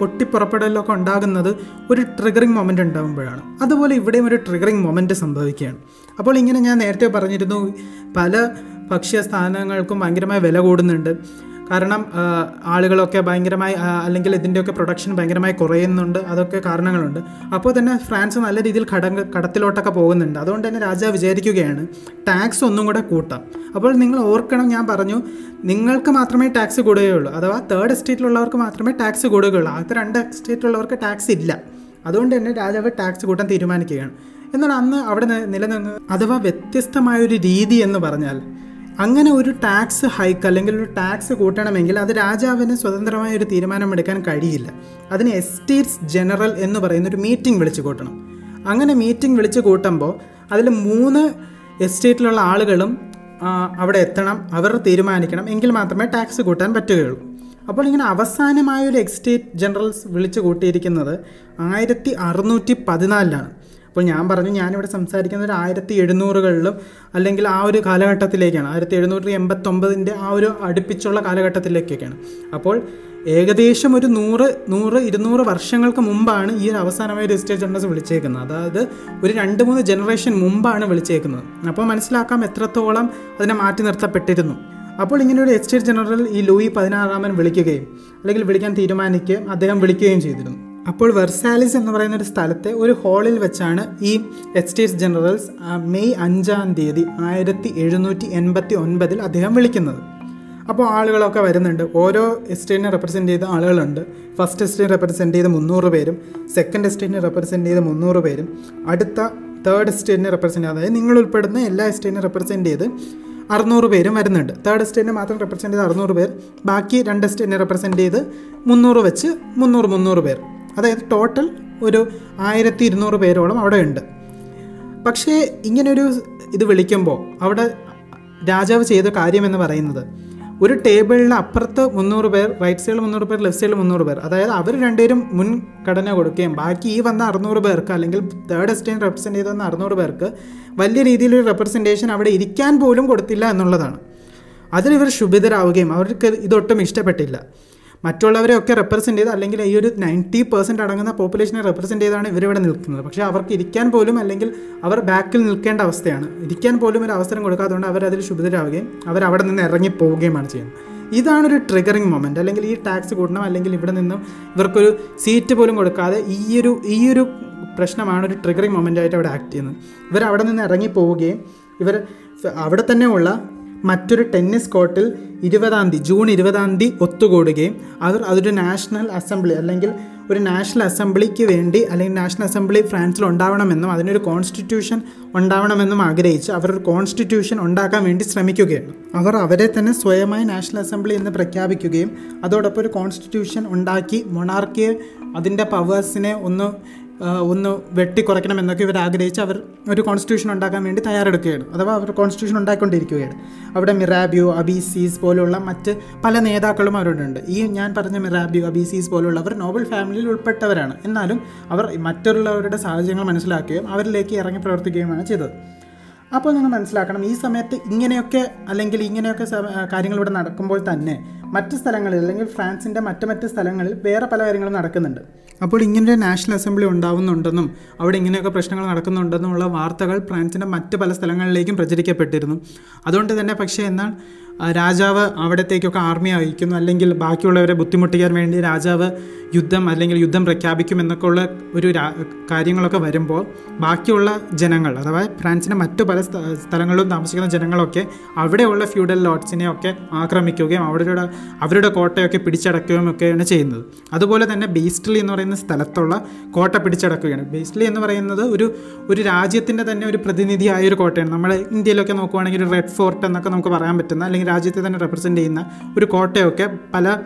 പൊട്ടിപ്പുറപ്പെടലൊക്കെ ഉണ്ടാകുന്നത് ഒരു ട്രിഗറിങ് മൊമെന്റ് ഉണ്ടാകുമ്പോഴാണ് അതുപോലെ ഇവിടെയും ഒരു ട്രിഗറിങ് മൊമെന്റ് സംഭവിക്കുകയാണ്. അപ്പോൾ ഇങ്ങനെ ഞാൻ നേരത്തെ പറഞ്ഞിരുന്നു പല ഭക്ഷ്യ സ്ഥാനങ്ങൾക്കും ഭയങ്കരമായ വില കൂടുന്നുണ്ട്. കാരണം ആളുകളൊക്കെ ഭയങ്കരമായി അല്ലെങ്കിൽ ഇതിന്റെയൊക്കെ പ്രൊഡക്ഷൻ ഭയങ്കരമായി കുറയുന്നുണ്ട്. അതൊക്കെ കാരണങ്ങളുണ്ട്. അപ്പോൾ തന്നെ ഫ്രാൻസ് നല്ല രീതിയിൽ കട കടത്തിലോട്ടൊക്കെ പോകുന്നുണ്ട്. അതുകൊണ്ട് തന്നെ രാജാവ് വിചാരിക്കുകയാണ് ടാക്സ് ഒന്നും കൂടെ കൂട്ടാം. അപ്പോൾ നിങ്ങൾ ഓർക്കണം ഞാൻ പറഞ്ഞു നിങ്ങൾക്ക് മാത്രമേ ടാക്സ് കൂടുകയുള്ളൂ. അഥവാ തേർഡ് എസ്റ്റേറ്റിലുള്ളവർക്ക് മാത്രമേ ടാക്സ് കൂടുകയുള്ളൂ. ആദ്യത്തെ രണ്ട് എസ്റ്റേറ്റിലുള്ളവർക്ക് ടാക്സ് ഇല്ല. അതുകൊണ്ട് തന്നെ രാജാവ് ടാക്സ് കൂട്ടാൻ തീരുമാനിക്കുകയാണ്. എന്നാൽ അന്ന് അവിടെ നിലനിന്ന് അഥവാ വ്യത്യസ്തമായൊരു രീതി എന്ന് പറഞ്ഞാൽ അങ്ങനെ ഒരു ടാക്സ് ഹൈക്ക് അല്ലെങ്കിൽ ഒരു ടാക്സ് കൂട്ടണമെങ്കിൽ അത് രാജാവിന് സ്വതന്ത്രമായ ഒരു തീരുമാനമെടുക്കാൻ കഴിയില്ല. അതിന് എസ്റ്റേറ്റ്സ് ജനറൽ എന്ന് പറയുന്ന ഒരു മീറ്റിംഗ് വിളിച്ചു കൂട്ടണം. അങ്ങനെ മീറ്റിംഗ് വിളിച്ചു കൂട്ടുമ്പോൾ അതിൽ മൂന്ന് എസ്റ്റേറ്റിലുള്ള ആളുകളും അവിടെ എത്തണം അവർ തീരുമാനിക്കണം എങ്കിൽ മാത്രമേ ടാക്സ് കൂട്ടാൻ പറ്റുകയുള്ളൂ. അപ്പോൾ ഇങ്ങനെ അവസാനമായ ഒരു എക്സ്റ്റേറ്റ് ജനറൽസ് വിളിച്ചു കൂട്ടിയിരിക്കുന്നത് ആയിരത്തി അറുന്നൂറ്റി പതിനാലിലാണ്. അപ്പോൾ ഞാൻ പറഞ്ഞു ഞാനിവിടെ സംസാരിക്കുന്നത് ഒരു ആയിരത്തി എഴുന്നൂറുകളിലും അല്ലെങ്കിൽ ആ ഒരു കാലഘട്ടത്തിലേക്കാണ്. ആയിരത്തി എഴുന്നൂറ്റി എൺപത്തൊമ്പതിന്റെ ആ ഒരു അടുപ്പിച്ചുള്ള കാലഘട്ടത്തിലേക്കൊക്കെയാണ്. അപ്പോൾ ഏകദേശം ഒരു നൂറ് നൂറ് ഇരുന്നൂറ് വർഷങ്ങൾക്ക് മുമ്പാണ് ഈ ഒരു അവസാനമായ ഒരു എസ്റ്റേറ്റ് ജനറൽസ് വിളിച്ചേക്കുന്നത്. അതായത് ഒരു രണ്ട് മൂന്ന് ജനറേഷൻ മുമ്പാണ് വിളിച്ചേക്കുന്നത്. അപ്പോൾ മനസ്സിലാക്കാം എത്രത്തോളം അതിനെ മാറ്റി നിർത്തപ്പെട്ടിരുന്നു. അപ്പോൾ ഇങ്ങനെ ഒരു എസ്റ്റേറ്റ് ജനറൽ ഈ ലൂയി പതിനാറാമൻ വിളിക്കുകയും അല്ലെങ്കിൽ വിളിക്കാൻ തീരുമാനിക്കുകയും അദ്ദേഹം വിളിക്കുകയും ചെയ്തിരുന്നു. അപ്പോൾ വെർസാലിസ് എന്ന് പറയുന്ന ഒരു സ്ഥലത്തെ ഒരു ഹാളിൽ വെച്ചാണ് ഈ എസ്റ്റേറ്റ്സ് ജനറൽസ് മെയ് അഞ്ചാം തീയതി ആയിരത്തി എഴുന്നൂറ്റി എൺപത്തി ഒൻപതിൽ അദ്ദേഹം വിളിക്കുന്നത്. അപ്പോൾ ആളുകളൊക്കെ വരുന്നുണ്ട്. ഓരോ എസ്റ്റേറ്റിനെ റെപ്രസെന്റ് ചെയ്ത ആളുകളുണ്ട്. ഫസ്റ്റ് എസ്റ്റേറ്റ് റെപ്രസെന്റ് ചെയ്ത മുന്നൂറ് പേരും സെക്കൻഡ് എസ്റ്റേറ്റിനെ റെപ്രസെന്റ് ചെയ്ത മുന്നൂറ് പേരും അടുത്ത തേർഡ് എസ്റ്റേറ്റിനെ റെപ്രസെന്റ് അതായത് നിങ്ങൾ ഉൾപ്പെടുന്ന എല്ലാ എസ്റ്റേറ്റിനെ റെപ്രസെന്റ് ചെയ്ത് അറുന്നൂറ് പേരും വരുന്നുണ്ട്. തേർഡ് എസ്റ്റേറ്റിനെ മാത്രം റെപ്രസെന്റ് ചെയ്ത് അറുന്നൂറ് പേർ ബാക്കി രണ്ട് എസ്റ്റേറ്റിനെ റെപ്രസെന്റ് ചെയ്ത് മുന്നൂറ് വെച്ച് മുന്നൂറ് മുന്നൂറ് പേർ. അതായത് ടോട്ടൽ ഒരു ആയിരത്തി ഇരുന്നൂറ് പേരോളം അവിടെ ഉണ്ട്. പക്ഷേ ഇങ്ങനൊരു ഇത് വിളിക്കുമ്പോൾ അവിടെ രാജാവ് ചെയ്ത കാര്യമെന്ന് പറയുന്നത് ഒരു ടേബിളിൽ അപ്പുറത്ത് മുന്നൂറ് പേർ റൈറ്റ് സൈഡിൽ മുന്നൂറ് പേർ ലെഫ്റ്റ് സൈഡിൽ മുന്നൂറ് പേർ. അതായത് അവർ രണ്ടുപേരും മുൻഗണന കൊടുക്കുകയും ബാക്കി ഈ വന്ന അറുന്നൂറ് പേർക്ക് അല്ലെങ്കിൽ തേർഡ് എസ്റ്റേറ്റ് റെപ്രസെന്റ് ചെയ്ത് വന്ന അറുന്നൂറ് പേർക്ക് വലിയ രീതിയിലൊരു റെപ്രസെന്റേഷൻ അവിടെ ഇരിക്കാൻ പോലും കൊടുത്തില്ല എന്നുള്ളതാണ്. അതിലിവർ ശുഭിതരാവുകയും അവർക്ക് ഇതൊട്ടും ഇഷ്ടപ്പെട്ടില്ല. മറ്റുള്ളവരെയൊക്കെ റെപ്രസെന്റ് ചെയ്ത് അല്ലെങ്കിൽ ഈ ഒരു നയന്റി പെർസെന്റ് അടങ്ങുന്ന പോപ്പുലേഷനെ റെപ്രസെന്റ് ചെയ്താണ് ഇവരിവിടെ നിൽക്കുന്നത്. പക്ഷേ അവർക്ക് ഇരിക്കാൻ പോലും അല്ലെങ്കിൽ അവർ ബാക്കിൽ നിൽക്കേണ്ട അവസ്ഥയാണ്. ഇരിക്കാൻ പോലും ഒരു അവസരം കൊടുക്കാത്തതുകൊണ്ട് അവർ അതിൽ ക്ഷുഭിതരാവുകയും അവർ അവിടെ നിന്ന് ഇറങ്ങി പോവുകയുമാണ് ചെയ്യുന്നത്. ഇതാണ് ഒരു ട്രിഗറിങ് മൊമെന്റ് അല്ലെങ്കിൽ ഈ ടാക്സ് കൂടണം അല്ലെങ്കിൽ ഇവിടെ നിന്നും ഇവർക്കൊരു സീറ്റ് പോലും കൊടുക്കാതെ ഈ ഒരു ഈ ഒരു പ്രശ്നമാണ് ഒരു ട്രിഗറിങ് മൊമെന്റ് ആയിട്ട് അവിടെ ആക്ട് ചെയ്യുന്നത്. ഇവർ അവിടെ നിന്ന് ഇറങ്ങി പോവുകയും ഇവർ അവിടെ തന്നെയുള്ള മറ്റൊരു ടെന്നീസ് കോർട്ടിൽ ഇരുപതാം തീയതി ജൂൺ ഇരുപതാം തീയതി ഒത്തുകൂടുകയും അവർ അതൊരു നാഷണൽ അസംബ്ലി അല്ലെങ്കിൽ ഒരു നാഷണൽ അസംബ്ലിക്ക് വേണ്ടി അല്ലെങ്കിൽ നാഷണൽ അസംബ്ലി ഫ്രാൻസിൽ ഉണ്ടാവണമെന്നും അതിനൊരു കോൺസ്റ്റിറ്റ്യൂഷൻ ഉണ്ടാവണമെന്നും ആഗ്രഹിച്ച് അവർ ഒരു കോൺസ്റ്റിറ്റ്യൂഷൻ ഉണ്ടാക്കാൻ വേണ്ടി ശ്രമിക്കുകയാണ്. അവർ അവരെ തന്നെ സ്വയമായി നാഷണൽ അസംബ്ലി എന്ന് പ്രഖ്യാപിക്കുകയും അതോടൊപ്പം ഒരു കോൺസ്റ്റിറ്റ്യൂഷൻ ഉണ്ടാക്കി മൊണാർക്കിയെ അതിന്റെ പവേഴ്സിനെ ഒന്ന് ഒന്ന് വെട്ടിക്കുറയ്ക്കണം എന്നൊക്കെ ഇവർ ആഗ്രഹിച്ച് അവർ ഒരു കോൺസ്റ്റിറ്റ്യൂഷൻ ഉണ്ടാക്കാൻ വേണ്ടി തയ്യാറെടുക്കുകയാണ്. അഥവാ അവർ കോൺസ്റ്റിറ്റ്യൂഷൻ ഉണ്ടാക്കിക്കൊണ്ടിരിക്കുകയാണ് അവിടെ മിറാബിയോ അബീസീസ് പോലുള്ള മറ്റ് പല നേതാക്കളും അവരോടുണ്ട് ഈ ഞാൻ പറഞ്ഞ മിറാബിയോ അബീസീസ് പോലുള്ളവർ നോബൽ ഫാമിലിയിൽ ഉൾപ്പെട്ടവരാണ്. എന്നാലും അവർ മറ്റുള്ളവരുടെ സാഹചര്യങ്ങൾ മനസ്സിലാക്കുകയും അവരിലേക്ക് ഇറങ്ങി പ്രവർത്തിക്കുകയുമാണ് ചെയ്തത്. അപ്പോൾ നിങ്ങൾ മനസ്സിലാക്കണം ഈ സമയത്ത് ഇങ്ങനെയൊക്കെ അല്ലെങ്കിൽ ഇങ്ങനെയൊക്കെ കാര്യങ്ങൾ ഇവിടെ നടക്കുമ്പോൾ തന്നെ മറ്റ് സ്ഥലങ്ങളിൽ അല്ലെങ്കിൽ ഫ്രാൻസിന്റെ മറ്റു മറ്റ് സ്ഥലങ്ങളിൽ വേറെ പല കാര്യങ്ങളും നടക്കുന്നുണ്ട്. അപ്പോൾ ഇങ്ങനൊരു നാഷണൽ അസംബ്ലി ഉണ്ടാവുന്നുണ്ടെന്നും അവിടെ ഇങ്ങനെയൊക്കെ പ്രശ്നങ്ങൾ നടക്കുന്നുണ്ടെന്നുമുള്ള വാർത്തകൾ ഫ്രാൻസിന്റെ മറ്റ് പല സ്ഥലങ്ങളിലേക്കും പ്രചരിക്കപ്പെട്ടിരുന്നു. അതുകൊണ്ട് തന്നെ പക്ഷേ എന്നാൽ രാജാവ് അവിടത്തേക്കൊക്കെ ആർമി അയക്കുന്നു അല്ലെങ്കിൽ ബാക്കിയുള്ളവരെ ബുദ്ധിമുട്ടിക്കാൻ വേണ്ടി രാജാവ് യുദ്ധം അല്ലെങ്കിൽ യുദ്ധം പ്രഖ്യാപിക്കും എന്നൊക്കെ ഉള്ള ഒരു കാര്യങ്ങളൊക്കെ വരുമ്പോൾ ബാക്കിയുള്ള ജനങ്ങൾ അഥവാ ഫ്രാൻസിന്റെ മറ്റു പല സ്ഥലങ്ങളിലും താമസിക്കുന്ന ജനങ്ങളൊക്കെ അവിടെയുള്ള ഫ്യൂഡൽ ലോഡ്സിനെ ഒക്കെ ആക്രമിക്കുകയും അവരുടെ അവരുടെ കോട്ടയൊക്കെ പിടിച്ചടക്കുകയും ഒക്കെയാണ് ചെയ്യുന്നത്. അതുപോലെ തന്നെ ബീസ്റ്റ്ലി എന്ന് പറയുന്ന സ്ഥലത്തുള്ള കോട്ട പിടിച്ചടക്കുകയാണ്. ബീസ്റ്റ്ലി എന്ന് പറയുന്നത് ഒരു ഒരു രാജ്യത്തിന്റെ തന്നെ ഒരു പ്രതിനിധിയായ ഒരു കോട്ടയാണ്. നമ്മൾ ഇന്ത്യയിലൊക്കെ നോക്കുവാണെങ്കിൽ റെഡ് ഫോർട്ട് എന്നൊക്കെ നമുക്ക് പറയാൻ പറ്റുന്ന അല്ലെങ്കിൽ രാജ്യത്തെ തന്നെ റെപ്രസെന്റ് ചെയ്യുന്ന ഒരു കോട്ടയൊക്കെ പല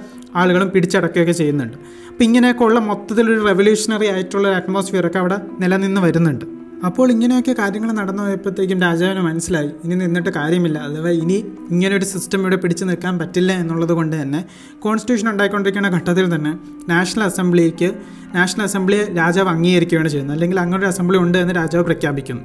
ആളുകളും പിടിച്ചടക്കുകയൊക്കെ ചെയ്യുന്നുണ്ട്. അപ്പോൾ ഇങ്ങനെയൊക്കെ ഉള്ള മൊത്തത്തിലൊരു റെവല്യൂഷണറി ആയിട്ടുള്ള അറ്റ്മോസ്ഫിയറൊക്കെ അവിടെ നിലനിന്ന് വരുന്നുണ്ട്. അപ്പോൾ ഇങ്ങനെയൊക്കെ കാര്യങ്ങൾ നടന്നു പോയപ്പോഴത്തേക്കും രാജാവിന് മനസ്സിലായി ഇനി നിന്നിട്ട് കാര്യമില്ല. അഥവാ ഇനി ഇങ്ങനെ ഒരു സിസ്റ്റം ഇവിടെ പിടിച്ചു നിൽക്കാൻ പറ്റില്ല എന്നുള്ളത് കൊണ്ട് തന്നെ കോൺസ്റ്റിറ്റ്യൂഷൻ ഉണ്ടായിക്കൊണ്ടിരിക്കുന്ന ഘട്ടത്തിൽ തന്നെ നാഷണൽ അസംബ്ലിക്ക് നാഷണൽ അസംബ്ലി രാജാവ് അംഗീകരിക്കുകയാണ് ചെയ്യുന്നത്. അല്ലെങ്കിൽ അങ്ങനെ ഒരു അസംബ്ലി ഉണ്ട് എന്ന് രാജാവ് പ്രഖ്യാപിക്കുന്നു.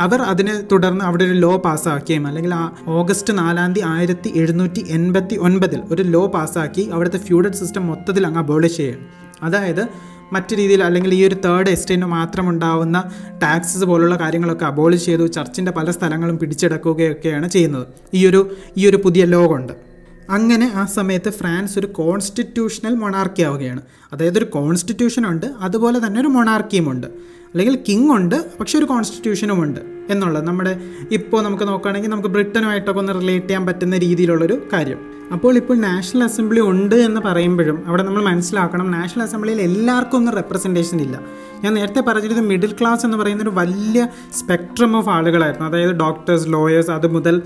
അവർ അതിനെ തുടർന്ന് അവിടെ ഒരു ലോ പാസ്സാക്കുകയും അല്ലെങ്കിൽ ആ ഓഗസ്റ്റ് നാലാം തീയതി ആയിരത്തി എഴുന്നൂറ്റി എൺപത്തി ഒൻപതിൽ ഒരു ലോ പാസ്സാക്കി അവിടുത്തെ ഫ്യൂഡൽ സിസ്റ്റം മൊത്തത്തിൽ അങ്ങ് അബോളിഷ് ചെയ്യുകയാണ് അതായത് മറ്റു രീതിയിൽ അല്ലെങ്കിൽ ഈ ഒരു തേർഡ് എസ്റ്റേറ്റിന് മാത്രം ഉണ്ടാവുന്ന ടാക്സസ് പോലുള്ള കാര്യങ്ങളൊക്കെ അബോളിഷ് ചെയ്തു ചർച്ചിന്റെ പല സ്ഥലങ്ങളും പിടിച്ചെടുക്കുകയൊക്കെയാണ് ചെയ്യുന്നത്. ഈ ഒരു ഈ ഒരു പുതിയ ലോ കൊണ്ട്. അങ്ങനെ ആ സമയത്ത് ഫ്രാൻസ് ഒരു കോൺസ്റ്റിറ്റ്യൂഷണൽ മൊണാർക്കി ആവുകയാണ്. അതായത് ഒരു കോൺസ്റ്റിറ്റ്യൂഷൻ ഉണ്ട് അതുപോലെ തന്നെ ഒരു മൊണാർക്കിയും ഉണ്ട്. അല്ലെങ്കിൽ കിങ് ഉണ്ട് പക്ഷെ ഒരു കോൺസ്റ്റിറ്റ്യൂഷനും ഉണ്ട് എന്നുള്ളത് നമ്മുടെ ഇപ്പോൾ നമുക്ക് നോക്കുകയാണെങ്കിൽ നമുക്ക് ബ്രിട്ടനുമായിട്ടൊക്കെ ഒന്ന് റിലേറ്റ് ചെയ്യാൻ പറ്റുന്ന രീതിയിലുള്ളൊരു കാര്യം. അപ്പോൾ ഇപ്പോൾ നാഷണൽ അസംബ്ലി ഉണ്ട് എന്ന് പറയുമ്പോഴും അവിടെ നമ്മൾ മനസ്സിലാക്കണം നാഷണൽ അസംബ്ലിയിൽ എല്ലാവർക്കും ഒന്നും റെപ്രസെന്റേഷൻ ഇല്ല. ഞാൻ നേരത്തെ പറഞ്ഞിരുന്നത് മിഡിൽ ക്ലാസ് എന്ന് പറയുന്ന ഒരു വലിയ സ്പെക്ട്രം ഓഫ് ആളുകളായിരുന്നു. അതായത് ഡോക്ടേഴ്സ് ലോയേഴ്സ് അത് മുതൽ